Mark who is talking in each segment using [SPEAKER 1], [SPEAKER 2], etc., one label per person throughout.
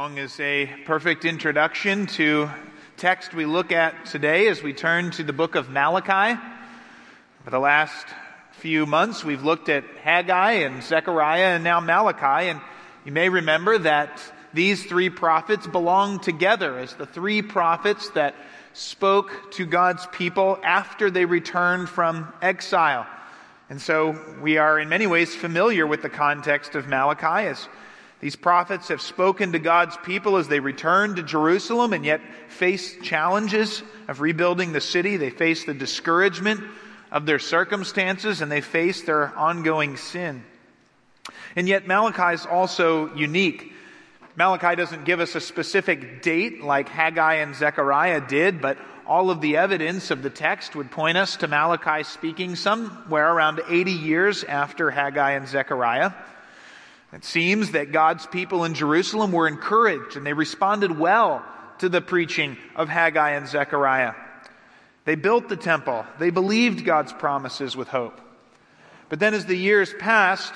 [SPEAKER 1] Song is a perfect introduction to text we look at today as we turn to the book of Malachi. For the last few months, we've looked at Haggai and Zechariah and now Malachi. And you may remember that these three prophets belong together as the three prophets that spoke to God's people after they returned from exile. And so we are in many ways familiar with the context of Malachi as these prophets have spoken to God's people as they return to Jerusalem and yet face challenges of rebuilding the city. They face the discouragement of their circumstances and they face their ongoing sin. And yet Malachi is also unique. Malachi doesn't give us a specific date like Haggai and Zechariah did, but all of the evidence of the text would point us to Malachi speaking somewhere around 80 years after Haggai and Zechariah. It seems that God's people in Jerusalem were encouraged and they responded well to the preaching of Haggai and Zechariah. They built the temple. They believed God's promises with hope. But then as the years passed,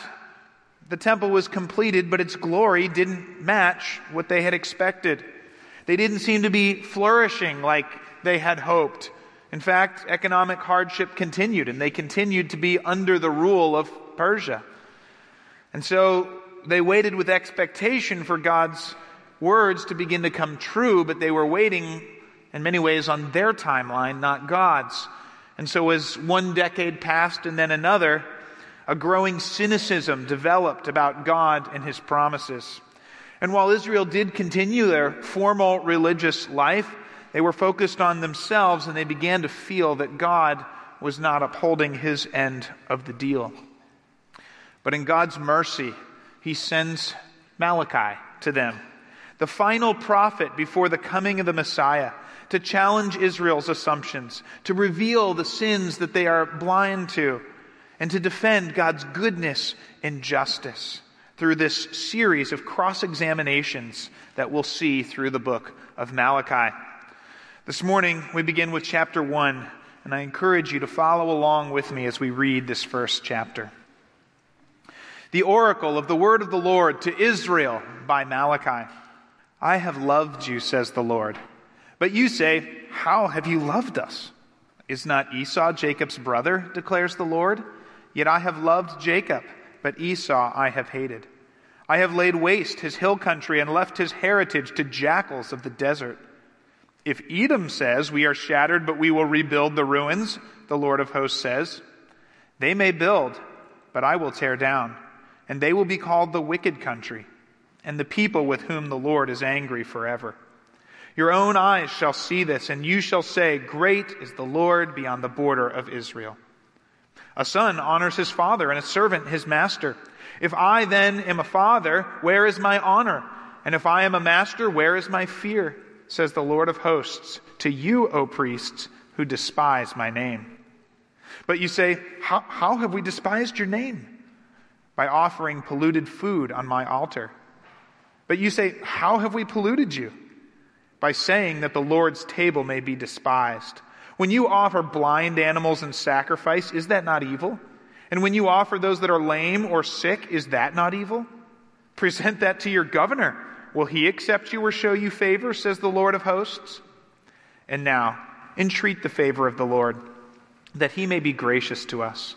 [SPEAKER 1] the temple was completed, but its glory didn't match what they had expected. They didn't seem to be flourishing like they had hoped. In fact, economic hardship continued, and they continued to be under the rule of Persia. And so they waited with expectation for God's words to begin to come true, but they were waiting in many ways on their timeline, not God's. And so as one decade passed and then another, a growing cynicism developed about God and his promises. And while Israel did continue their formal religious life, they were focused on themselves and they began to feel that God was not upholding his end of the deal. But in God's mercy, he sends Malachi to them, the final prophet before the coming of the Messiah, to challenge Israel's assumptions, to reveal the sins that they are blind to, and to defend God's goodness and justice through this series of cross examinations that we'll see through the book of Malachi. This morning, we begin with chapter 1, and I encourage you to follow along with me as we read this first chapter the oracle of the word of the Lord to Israel by Malachi. I have loved you, says the Lord. But you say, How have you loved us? Is not Esau Jacob's brother, declares the Lord? Yet I have loved Jacob, but Esau I have hated. I have laid waste his hill country and left his heritage to jackals of the desert. If Edom says, We are shattered, but we will rebuild the ruins, the Lord of hosts says, they may build, but I will tear down and they will be called the wicked country, and the people with whom the Lord is angry forever. Your own eyes shall see this, and you shall say, Great is the Lord beyond the border of Israel. A son honors his father, and a servant his master. If I then am a father, where is my honor? And if I am a master, where is my fear? Says the Lord of hosts, to you, O priests, who despise my name. But you say, How, how have we despised your name? By offering polluted food on my altar. But you say, How have we polluted you? By saying that the Lord's table may be despised. When you offer blind animals in sacrifice, is that not evil? And when you offer those that are lame or sick, is that not evil? Present that to your governor. Will he accept you or show you favor, says the Lord of hosts? And now, entreat the favor of the Lord, that he may be gracious to us.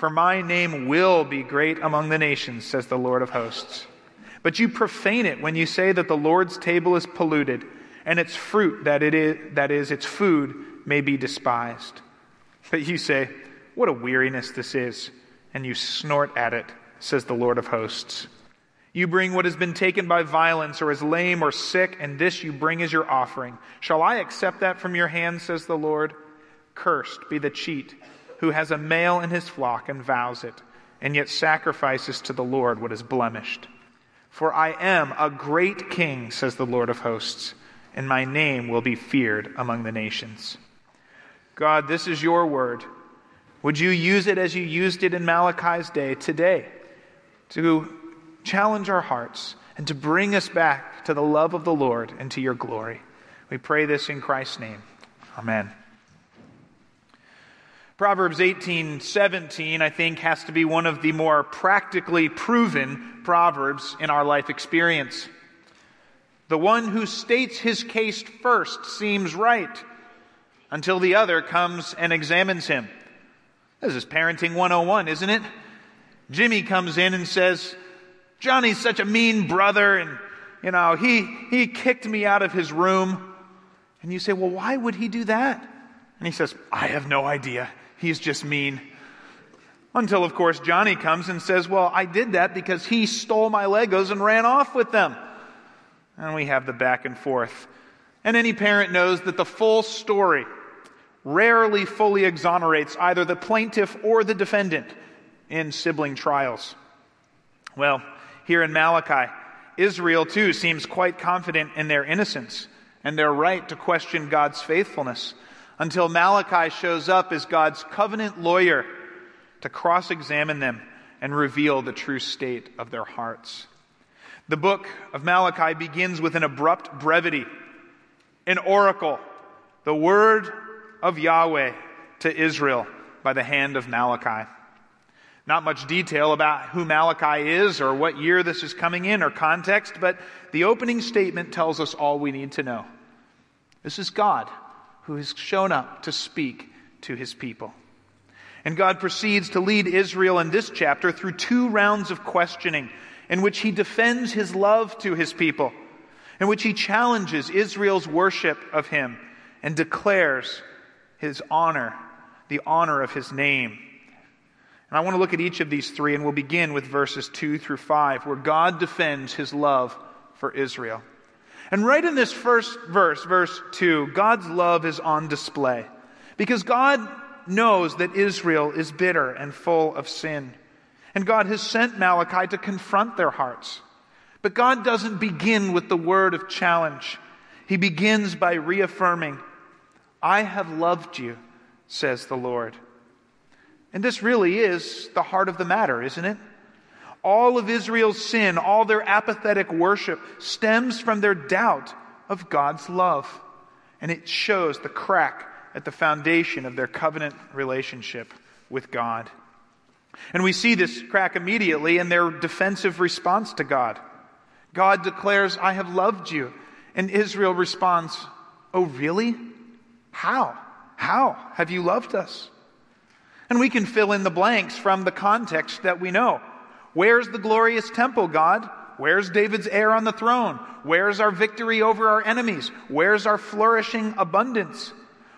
[SPEAKER 1] For my name will be great among the nations, says the Lord of hosts. But you profane it when you say that the Lord's table is polluted, and its fruit, that, it is, that is, its food, may be despised. But you say, What a weariness this is, and you snort at it, says the Lord of hosts. You bring what has been taken by violence or is lame or sick, and this you bring as your offering. Shall I accept that from your hand, says the Lord? Cursed be the cheat who has a male in his flock and vows it, and yet sacrifices to the Lord what is blemished. For I am a great king, says the Lord of hosts, and my name will be feared among the nations. God, this is your word. Would you use it as you used it in Malachi's day today to challenge our hearts and to bring us back to the love of the Lord and to your glory? We pray this in Christ's name. Amen. Proverbs 18 17, I think, has to be one of the more practically proven proverbs in our life experience. The one who states his case first seems right until the other comes and examines him. This is parenting 101, isn't it? Jimmy comes in and says, Johnny's such a mean brother, and, you know, he, he kicked me out of his room. And you say, well, why would he do that? And he says, I have no idea. He's just mean. Until, of course, Johnny comes and says, Well, I did that because he stole my Legos and ran off with them. And we have the back and forth. And any parent knows that the full story rarely fully exonerates either the plaintiff or the defendant in sibling trials. Well, here in Malachi, Israel too seems quite confident in their innocence and their right to question God's faithfulness until Malachi shows up as God's covenant lawyer to cross examine them and reveal the true state of their hearts. The book of Malachi begins with an abrupt brevity, an oracle, the word of Yahweh to Israel by the hand of Malachi. Not much detail about who Malachi is or what year this is coming in or context, but the opening statement tells us all we need to know. This is God who has shown up to speak to his people. And God proceeds to lead Israel in this chapter through two rounds of questioning in which he defends his love to his people, in which he challenges Israel's worship of him and declares his honor, the honor of his name. And I want to look at each of these three, and we'll begin with verses 2 through 5, where God defends his love for Israel. And right in this first verse, verse 2, God's love is on display. Because God knows that Israel is bitter and full of sin. And God has sent Malachi to confront their hearts. But God doesn't begin with the word of challenge. He begins by reaffirming, I have loved you, says the Lord. And this really is the heart of the matter, isn't it? All of Israel's sin, all their apathetic worship stems from their doubt of God's love. And it shows the crack at the foundation of their covenant relationship with God. And we see this crack immediately in their defensive response to God. God declares, I have loved you. And Israel responds, Oh, really? How? How have you loved us? And we can fill in the blanks from the context that we know. Where's the glorious temple, God? Where's David's heir on the throne? Where's our victory over our enemies? Where's our flourishing abundance?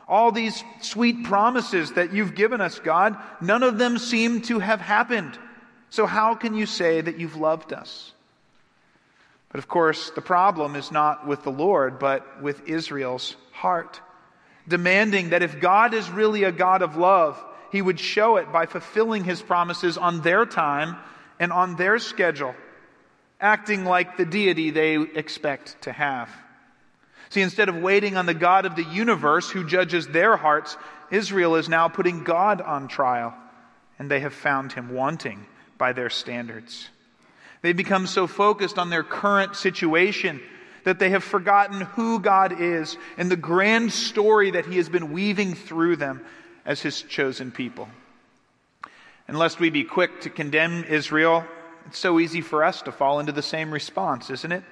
[SPEAKER 1] All these sweet promises that you've given us, God, none of them seem to have happened. So how can you say that you've loved us? But of course, the problem is not with the Lord, but with Israel's heart, demanding that if God is really a God of love, he would show it by fulfilling his promises on their time and on their schedule, acting like the deity they expect to have. See, instead of waiting on the God of the universe who judges their hearts, Israel is now putting God on trial, and they have found him wanting by their standards. They become so focused on their current situation that they have forgotten who God is and the grand story that he has been weaving through them as his chosen people. And lest we be quick to condemn Israel, it's so easy for us to fall into the same response, isn't it?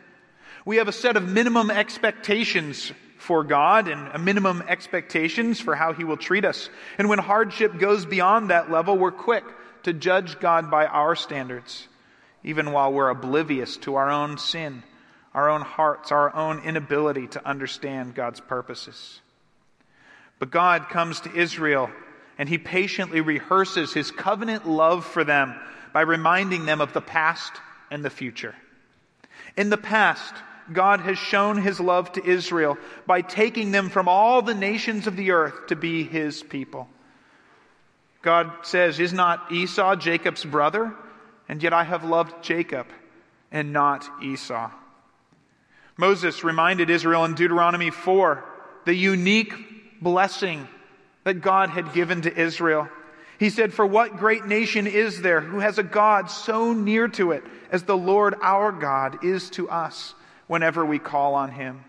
[SPEAKER 1] We have a set of minimum expectations for God and a minimum expectations for how He will treat us. And when hardship goes beyond that level, we're quick to judge God by our standards, even while we're oblivious to our own sin our own hearts, our own inability to understand God's purposes. But God comes to Israel and he patiently rehearses his covenant love for them by reminding them of the past and the future. In the past, God has shown his love to Israel by taking them from all the nations of the earth to be his people. God says, Is not Esau Jacob's brother? And yet I have loved Jacob and not Esau. Moses reminded Israel in Deuteronomy 4 the unique blessing that God had given to Israel. He said, For what great nation is there who has a God so near to it as the Lord our God is to us whenever we call on him?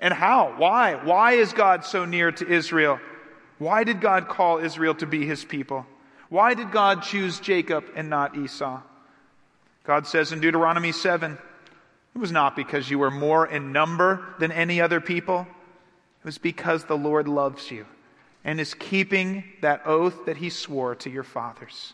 [SPEAKER 1] And how? Why? Why is God so near to Israel? Why did God call Israel to be his people? Why did God choose Jacob and not Esau? God says in Deuteronomy 7 it was not because you were more in number than any other people. It was because the Lord loves you and is keeping that oath that he swore to your fathers.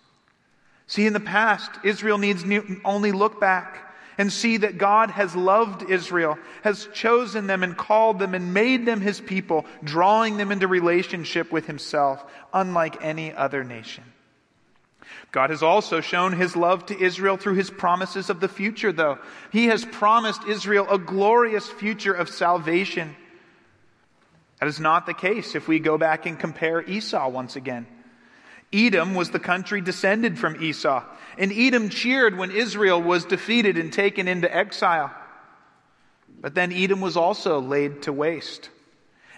[SPEAKER 1] See, in the past, Israel needs only look back and see that God has loved Israel, has chosen them and called them and made them his people, drawing them into relationship with himself, unlike any other nation. God has also shown his love to Israel through his promises of the future, though. He has promised Israel a glorious future of salvation. That is not the case if we go back and compare Esau once again. Edom was the country descended from Esau, and Edom cheered when Israel was defeated and taken into exile. But then Edom was also laid to waste.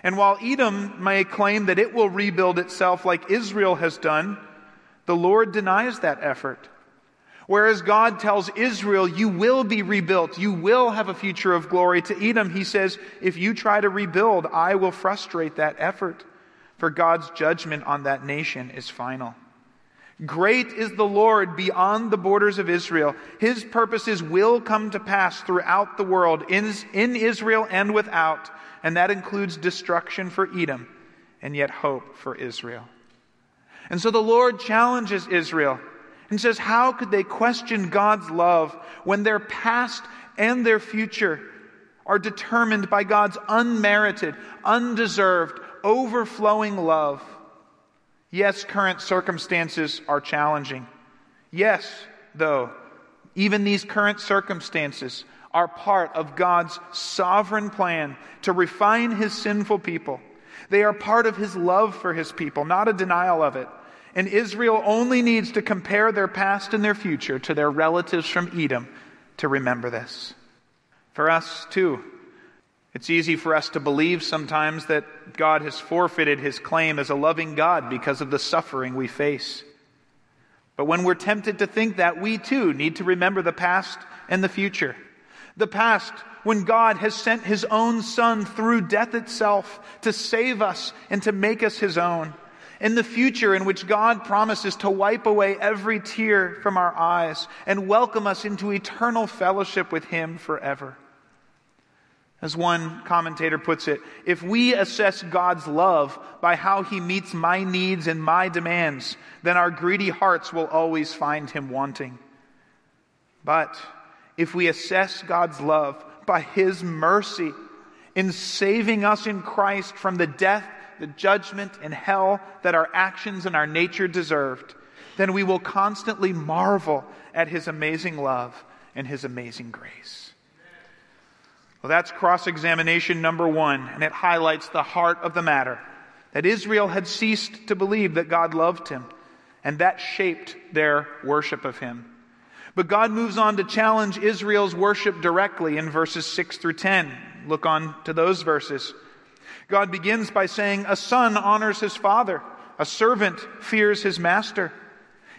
[SPEAKER 1] And while Edom may claim that it will rebuild itself like Israel has done, the Lord denies that effort. Whereas God tells Israel, you will be rebuilt. You will have a future of glory. To Edom, he says, if you try to rebuild, I will frustrate that effort. For God's judgment on that nation is final. Great is the Lord beyond the borders of Israel. His purposes will come to pass throughout the world, in, in Israel and without. And that includes destruction for Edom and yet hope for Israel. And so the Lord challenges Israel and says, How could they question God's love when their past and their future are determined by God's unmerited, undeserved, overflowing love? Yes, current circumstances are challenging. Yes, though, even these current circumstances are part of God's sovereign plan to refine his sinful people they are part of his love for his people, not a denial of it. And Israel only needs to compare their past and their future to their relatives from Edom to remember this. For us, too, it's easy for us to believe sometimes that God has forfeited his claim as a loving God because of the suffering we face. But when we're tempted to think that, we too need to remember the past and the future. The past when God has sent his own Son through death itself to save us and to make us his own. In the future, in which God promises to wipe away every tear from our eyes and welcome us into eternal fellowship with him forever. As one commentator puts it, if we assess God's love by how he meets my needs and my demands, then our greedy hearts will always find him wanting. But if we assess God's love by His mercy in saving us in Christ from the death, the judgment, and hell that our actions and our nature deserved, then we will constantly marvel at His amazing love and His amazing grace. Well, that's cross examination number one, and it highlights the heart of the matter that Israel had ceased to believe that God loved him, and that shaped their worship of him. But God moves on to challenge Israel's worship directly in verses 6 through 10. Look on to those verses. God begins by saying, A son honors his father, a servant fears his master.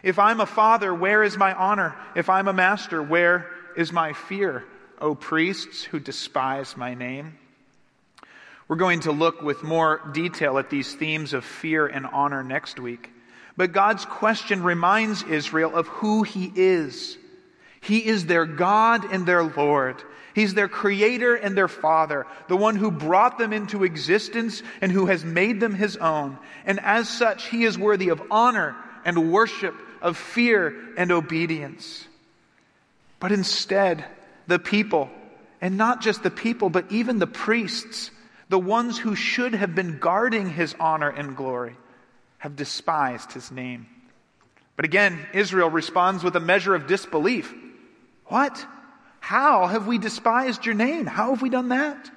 [SPEAKER 1] If I'm a father, where is my honor? If I'm a master, where is my fear? O priests who despise my name. We're going to look with more detail at these themes of fear and honor next week. But God's question reminds Israel of who he is. He is their God and their Lord. He's their creator and their father, the one who brought them into existence and who has made them his own. And as such, he is worthy of honor and worship, of fear and obedience. But instead, the people, And not just the people, but even the priests, the ones who should have been guarding his honor and glory, have despised his name. But again, Israel responds with a measure of disbelief. What? How have we despised your name? How have we done that?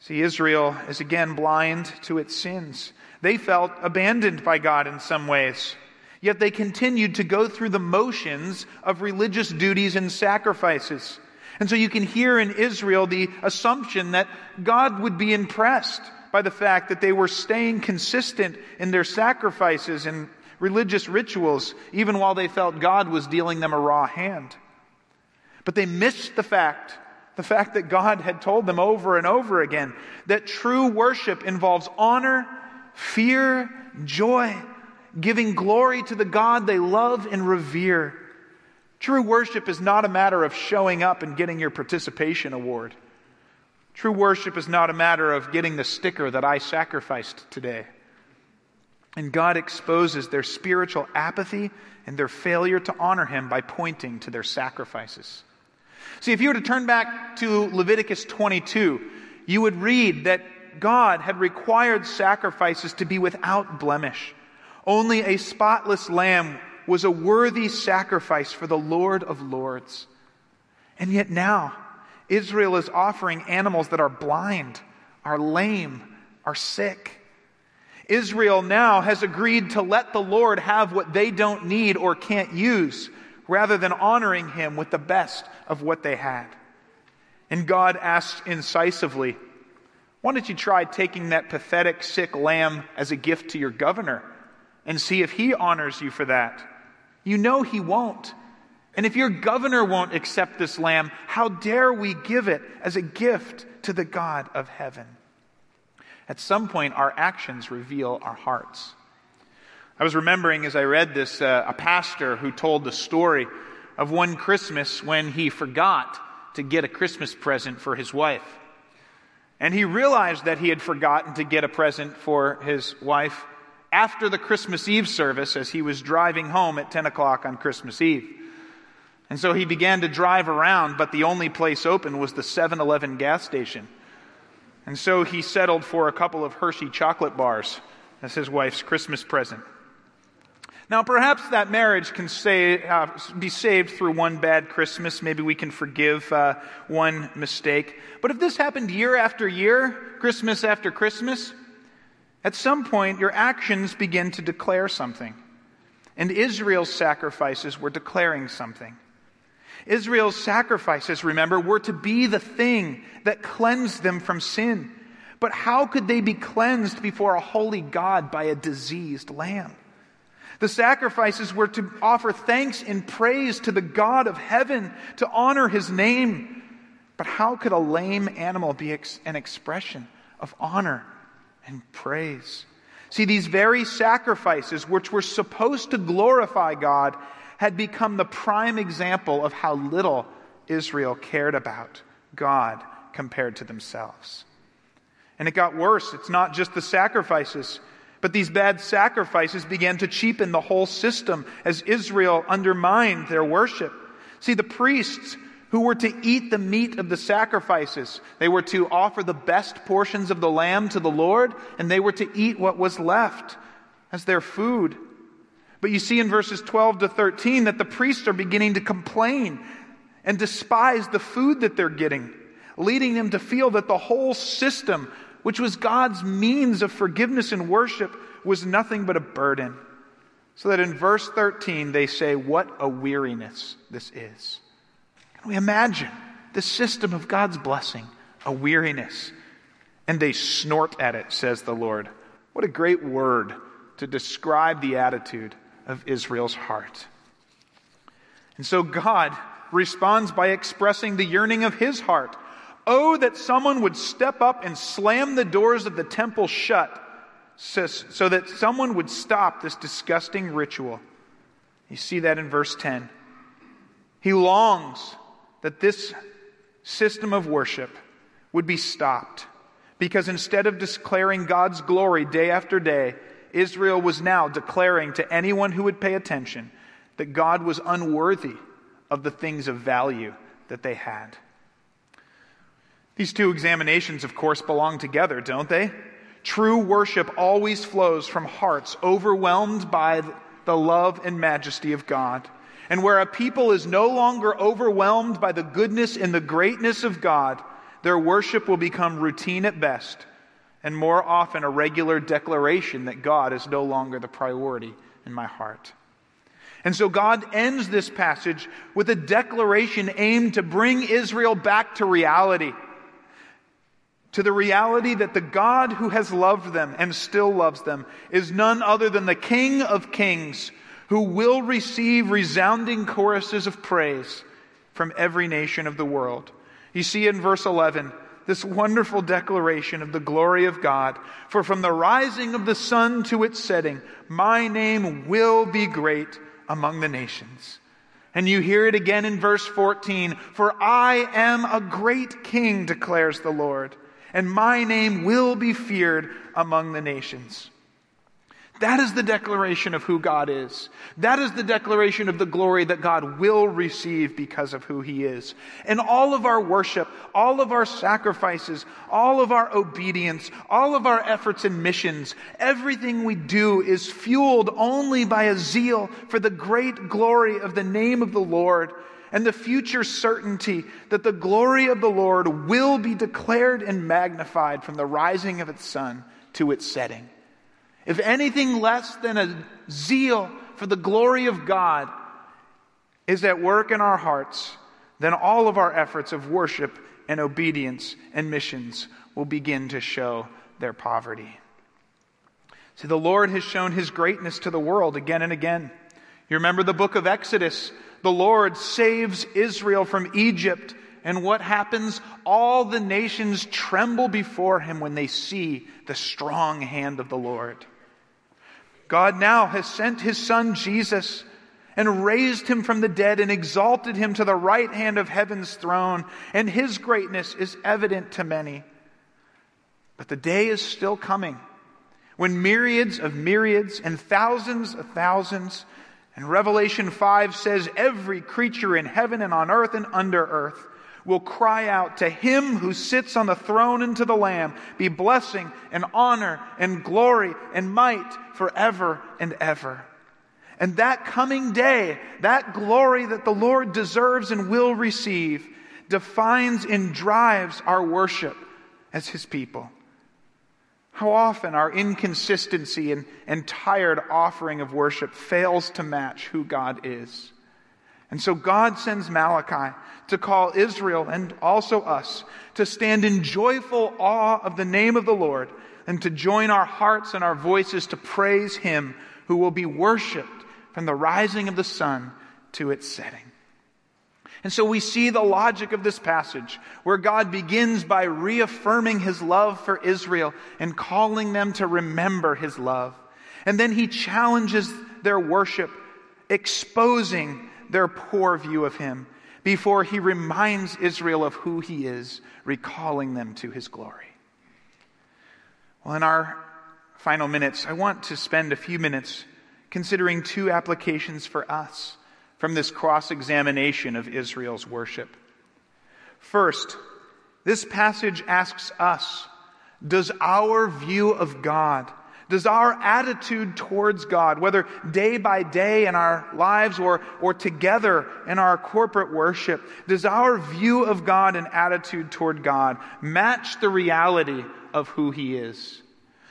[SPEAKER 1] See, Israel is again blind to its sins. They felt abandoned by God in some ways. Yet they continued to go through the motions of religious duties and sacrifices. And so you can hear in Israel the assumption that God would be impressed by the fact that they were staying consistent in their sacrifices and religious rituals, even while they felt God was dealing them a raw hand. But they missed the fact, the fact that God had told them over and over again that true worship involves honor, fear, joy, giving glory to the God they love and revere. True worship is not a matter of showing up and getting your participation award. True worship is not a matter of getting the sticker that I sacrificed today. And God exposes their spiritual apathy and their failure to honor Him by pointing to their sacrifices. See, if you were to turn back to Leviticus 22, you would read that God had required sacrifices to be without blemish. Only a spotless lamb was a worthy sacrifice for the Lord of Lords. And yet now, Israel is offering animals that are blind, are lame, are sick. Israel now has agreed to let the Lord have what they don't need or can't use, rather than honoring him with the best of what they had. And God asks incisively, Why don't you try taking that pathetic, sick lamb as a gift to your governor? and see if he honors you for that. You know he won't. And if your governor won't accept this lamb, how dare we give it as a gift to the God of heaven? At some point, our actions reveal our hearts. I was remembering as I read this uh, a pastor who told the story of one Christmas when he forgot to get a Christmas present for his wife. And he realized that he had forgotten to get a present for his wife after the Christmas Eve service as he was driving home at 10 o'clock on Christmas Eve. And so he began to drive around, but the only place open was the 7 Eleven gas station. And so he settled for a couple of Hershey chocolate bars as his wife's Christmas present. Now, perhaps that marriage can say, uh, be saved through one bad Christmas. Maybe we can forgive uh, one mistake. But if this happened year after year, Christmas after Christmas, at some point, your actions begin to declare something. And Israel's sacrifices were declaring something. Israel's sacrifices, remember, were to be the thing that cleansed them from sin. But how could they be cleansed before a holy God by a diseased lamb? The sacrifices were to offer thanks and praise to the God of heaven, to honor his name. But how could a lame animal be an expression of honor and praise. See, these very sacrifices, which were supposed to glorify God, had become the prime example of how little Israel cared about God compared to themselves. And it got worse. It's not just the sacrifices, but these bad sacrifices began to cheapen the whole system as Israel undermined their worship. See, the priests who were to eat the meat of the sacrifices. They were to offer the best portions of the lamb to the Lord, and they were to eat what was left as their food. But you see in verses 12 to 13 that the priests are beginning to complain and despise the food that they're getting, leading them to feel that the whole system, which was God's means of forgiveness and worship, was nothing but a burden. So that in verse 13 they say, What a weariness this is. Can we imagine the system of God's blessing, a weariness? And they snort at it, says the Lord. What a great word to describe the attitude of Israel's heart. And so God responds by expressing the yearning of his heart. Oh, that someone would step up and slam the doors of the temple shut so that someone would stop this disgusting ritual. You see that in verse 10. He longs that this system of worship would be stopped. Because instead of declaring God's glory day after day, Israel was now declaring to anyone who would pay attention that God was unworthy of the things of value that they had. These two examinations, of course, belong together, don't they? True worship always flows from hearts overwhelmed by the love and majesty of God. And where a people is no longer overwhelmed by the goodness and the greatness of God, their worship will become routine at best, and more often a regular declaration that God is no longer the priority in my heart. And so God ends this passage with a declaration aimed to bring Israel back to reality. To the reality that the God who has loved them and still loves them is none other than the King of Kings who will receive resounding choruses of praise from every nation of the world. You see in verse 11 this wonderful declaration of the glory of God. For from the rising of the sun to its setting, my name will be great among the nations. And you hear it again in verse 14 For I am a great king, declares the Lord, and my name will be feared among the nations. That is the declaration of who God is. That is the declaration of the glory that God will receive because of who He is. And all of our worship, all of our sacrifices, all of our obedience, all of our efforts and missions, everything we do is fueled only by a zeal for the great glory of the name of the Lord and the future certainty that the glory of the Lord will be declared and magnified from the rising of its sun to its setting if anything less than a zeal for the glory of God is at work in our hearts, then all of our efforts of worship and obedience and missions will begin to show their poverty. See, the Lord has shown his greatness to the world again and again. You remember the book of Exodus. The Lord saves Israel from Egypt. And what happens? All the nations tremble before him when they see the strong hand of the Lord. God now has sent his son Jesus and raised him from the dead and exalted him to the right hand of heaven's throne, and his greatness is evident to many. But the day is still coming when myriads of myriads and thousands of thousands, and Revelation 5 says, every creature in heaven and on earth and under earth will cry out to him who sits on the throne and to the Lamb be blessing and honor and glory and might forever and ever. And that coming day, that glory that the Lord deserves and will receive, defines and drives our worship as his people. How often our inconsistency and, and tired offering of worship fails to match who God is. And so God sends Malachi to call Israel and also us to stand in joyful awe of the name of the Lord and to join our hearts and our voices to praise Him who will be worshiped from the rising of the sun to its setting. And so we see the logic of this passage where God begins by reaffirming his love for Israel and calling them to remember his love. And then he challenges their worship, exposing their poor view of him before he reminds Israel of who he is, recalling them to his glory. Well, in our final minutes, I want to spend a few minutes considering two applications for us from this cross examination of Israel's worship. First, this passage asks us Does our view of God does our attitude towards God, whether day by day in our lives or, or together in our corporate worship, does our view of God and attitude toward God match the reality of who He is?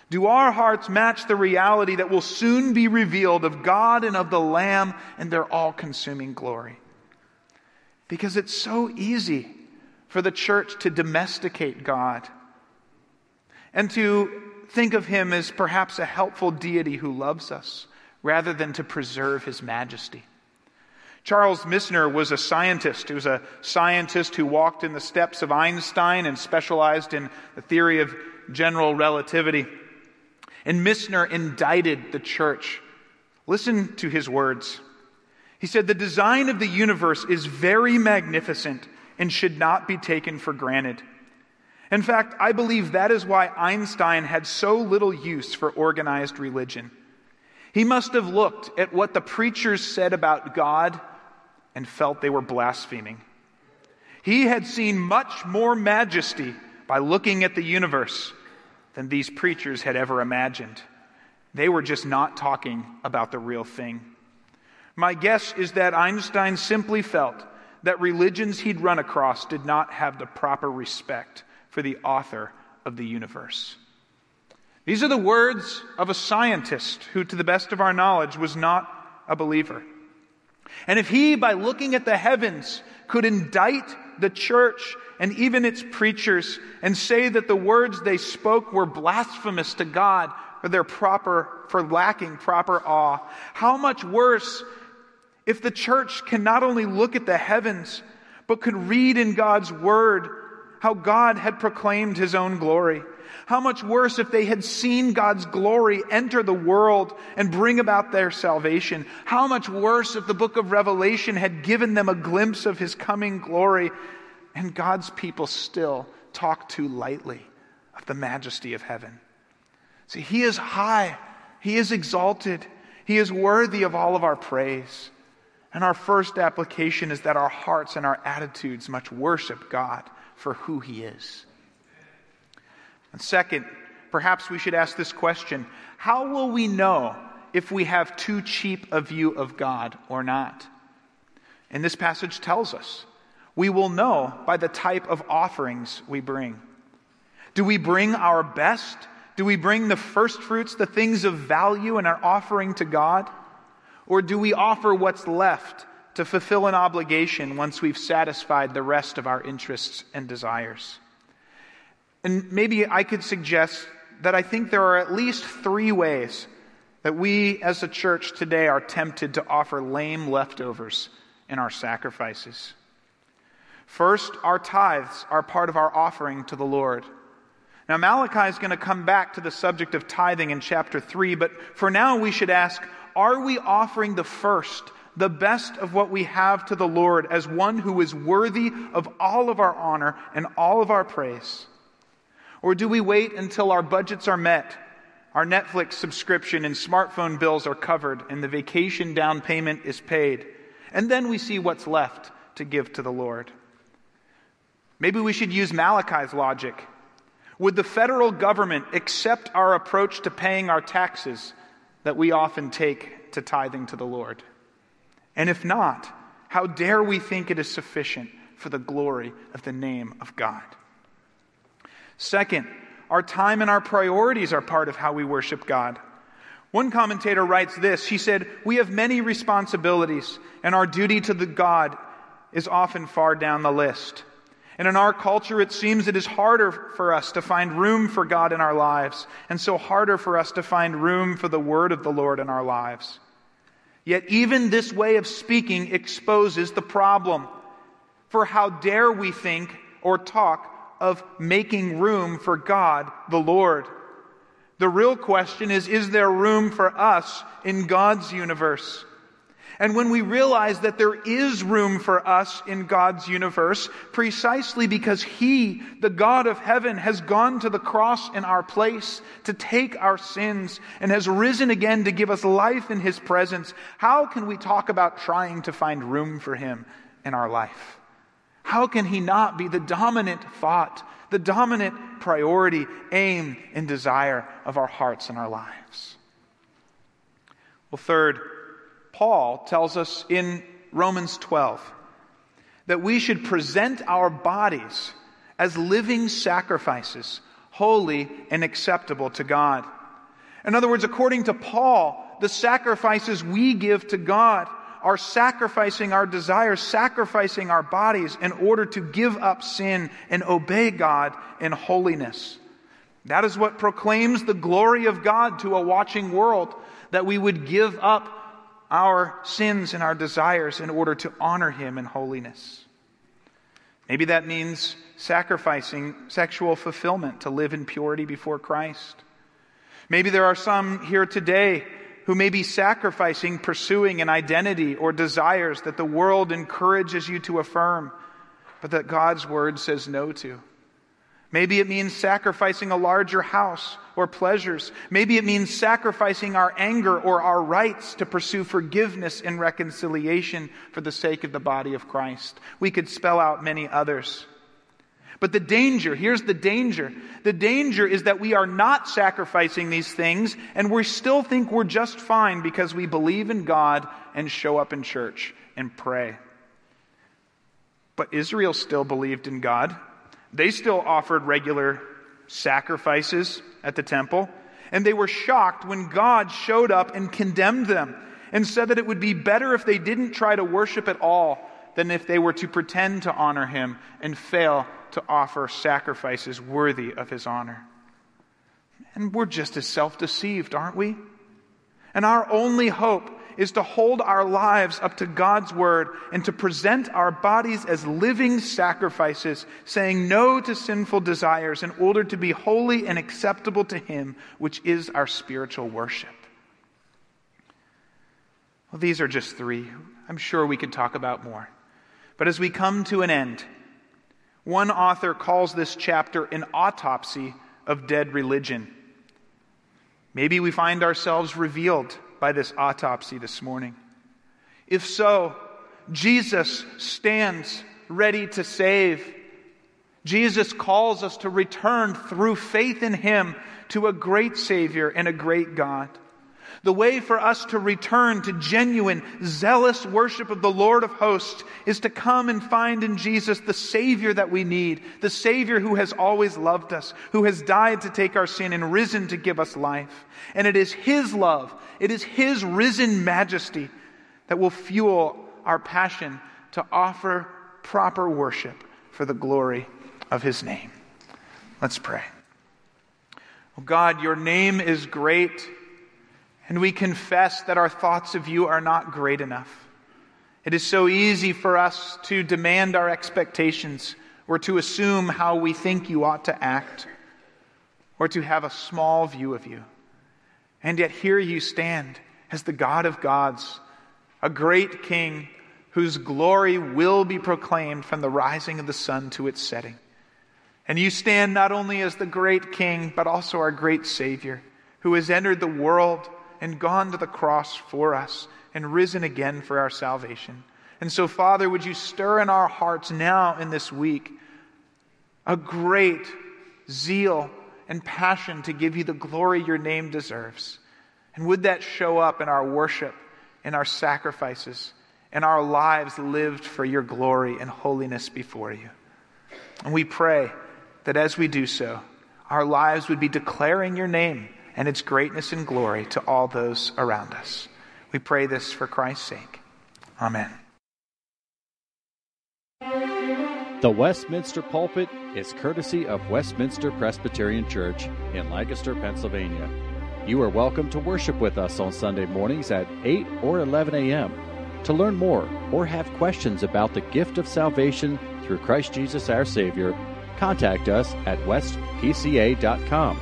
[SPEAKER 1] Do our hearts match the reality that will soon be revealed of God and of the Lamb and their all consuming glory? Because it's so easy for the church to domesticate God and to think of him as perhaps a helpful deity who loves us rather than to preserve his majesty. Charles Misner was a scientist. He was a scientist who walked in the steps of Einstein and specialized in the theory of general relativity. And Misner indicted the church. Listen to his words. He said, The design of the universe is very magnificent and should not be taken for granted. In fact, I believe that is why Einstein had so little use for organized religion. He must have looked at what the preachers said about God and felt they were blaspheming. He had seen much more majesty by looking at the universe than these preachers had ever imagined. They were just not talking about the real thing. My guess is that Einstein simply felt that religions he'd run across did not have the proper respect for the author of the universe. These are the words of a scientist who, to the best of our knowledge, was not a believer. And if he, by looking at the heavens, could indict the church and even its preachers and say that the words they spoke were blasphemous to God for their proper, for lacking proper awe, how much worse if the church can not only look at the heavens, but could read in God's word how God had proclaimed his own glory. How much worse if they had seen God's glory enter the world and bring about their salvation. How much worse if the book of Revelation had given them a glimpse of his coming glory and God's people still talk too lightly of the majesty of heaven. See, he is high. He is exalted. He is worthy of all of our praise. And our first application is that our hearts and our attitudes much worship God for who He is. And second, perhaps we should ask this question How will we know if we have too cheap a view of God or not? And this passage tells us we will know by the type of offerings we bring. Do we bring our best? Do we bring the first fruits, the things of value in our offering to God? Or do we offer what's left to fulfill an obligation once we've satisfied the rest of our interests and desires? And maybe I could suggest that I think there are at least three ways that we as a church today are tempted to offer lame leftovers in our sacrifices. First, our tithes are part of our offering to the Lord. Now, Malachi is going to come back to the subject of tithing in chapter 3, but for now we should ask are we offering the first, the best of what we have to the Lord as one who is worthy of all of our honor and all of our praise? Or do we wait until our budgets are met, our Netflix subscription and smartphone bills are covered, and the vacation down payment is paid, and then we see what's left to give to the Lord? Maybe we should use Malachi's logic. Would the federal government accept our approach to paying our taxes that we often take to tithing to the Lord? And if not, how dare we think it is sufficient for the glory of the name of God? Second, our time and our priorities are part of how we worship God. One commentator writes this He said, We have many responsibilities, and our duty to the God is often far down the list. And in our culture, it seems it is harder for us to find room for God in our lives, and so harder for us to find room for the word of the Lord in our lives. Yet, even this way of speaking exposes the problem. For how dare we think or talk of making room for God the Lord? The real question is Is there room for us in God's universe? And when we realize that there is room for us in God's universe, precisely because He, the God of heaven, has gone to the cross in our place to take our sins and has risen again to give us life in His presence, how can we talk about trying to find room for Him in our life? How can He not be the dominant thought, the dominant priority, aim, and desire of our hearts and our lives? Well, third, Paul tells us in Romans 12 that we should present our bodies as living sacrifices, holy and acceptable to God. In other words, according to Paul, the sacrifices we give to God are sacrificing our desires, sacrificing our bodies in order to give up sin and obey God in holiness. That is what proclaims the glory of God to a watching world, that we would give up our sins and our desires in order to honor Him in holiness. Maybe that means sacrificing sexual fulfillment to live in purity before Christ. Maybe there are some here today who may be sacrificing pursuing an identity or desires that the world encourages you to affirm, but that God's word says no to. Maybe it means sacrificing a larger house or pleasures. Maybe it means sacrificing our anger or our rights to pursue forgiveness and reconciliation for the sake of the body of Christ. We could spell out many others. But the danger, here's the danger. The danger is that we are not sacrificing these things and we still think we're just fine because we believe in God and show up in church and pray. But Israel still believed in God. They still offered regular sacrifices at the temple. And they were shocked when God showed up and condemned them and said that it would be better if they didn't try to worship at all than if they were to pretend to honor him and fail to offer sacrifices worthy of his honor. And we're just as self deceived, aren't we? And our only hope is to hold our lives up to God's word and to present our bodies as living sacrifices, saying no to sinful desires in order to be holy and acceptable to Him, which is our spiritual worship. Well, these are just three. I'm sure we could talk about more. But as we come to an end, one author calls this chapter an autopsy of dead religion. Maybe we find ourselves revealed by this autopsy this morning. If so, Jesus stands ready to save. Jesus calls us to return through faith in Him to a great Savior and a great God. The way for us to return to genuine, zealous worship of the Lord of hosts is to come and find in Jesus the Savior that we need, the Savior who has always loved us, who has died to take our sin and risen to give us life. And it is His love, it is His risen majesty that will fuel our passion to offer proper worship for the glory of His name. Let's pray. Oh God, your name is great. And we confess that our thoughts of you are not great enough. It is so easy for us to demand our expectations or to assume how we think you ought to act or to have a small view of you. And yet here you stand as the God of gods, a great king whose glory will be proclaimed from the rising of the sun to its setting. And you stand not only as the great king, but also our great Savior who has entered the world and gone to the cross for us and risen again for our salvation. And so, Father, would you stir in our hearts now in this week a great zeal and passion to give you the glory your name deserves? And would that show up in our worship, in our sacrifices, in our lives lived for your glory and holiness before you? And we pray that as we do so, our lives would be declaring your name and its greatness and glory to all those around us. We pray this for Christ's sake. Amen.
[SPEAKER 2] The Westminster Pulpit is courtesy of Westminster Presbyterian Church in Lancaster, Pennsylvania. You are welcome to worship with us on Sunday mornings at 8 or 11 a.m. To learn more or have questions about the gift of salvation through Christ Jesus our Savior, contact us at westpca.com.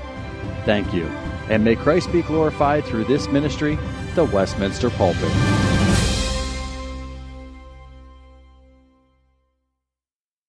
[SPEAKER 2] Thank you. And may Christ be glorified through this ministry, the Westminster Pulpit.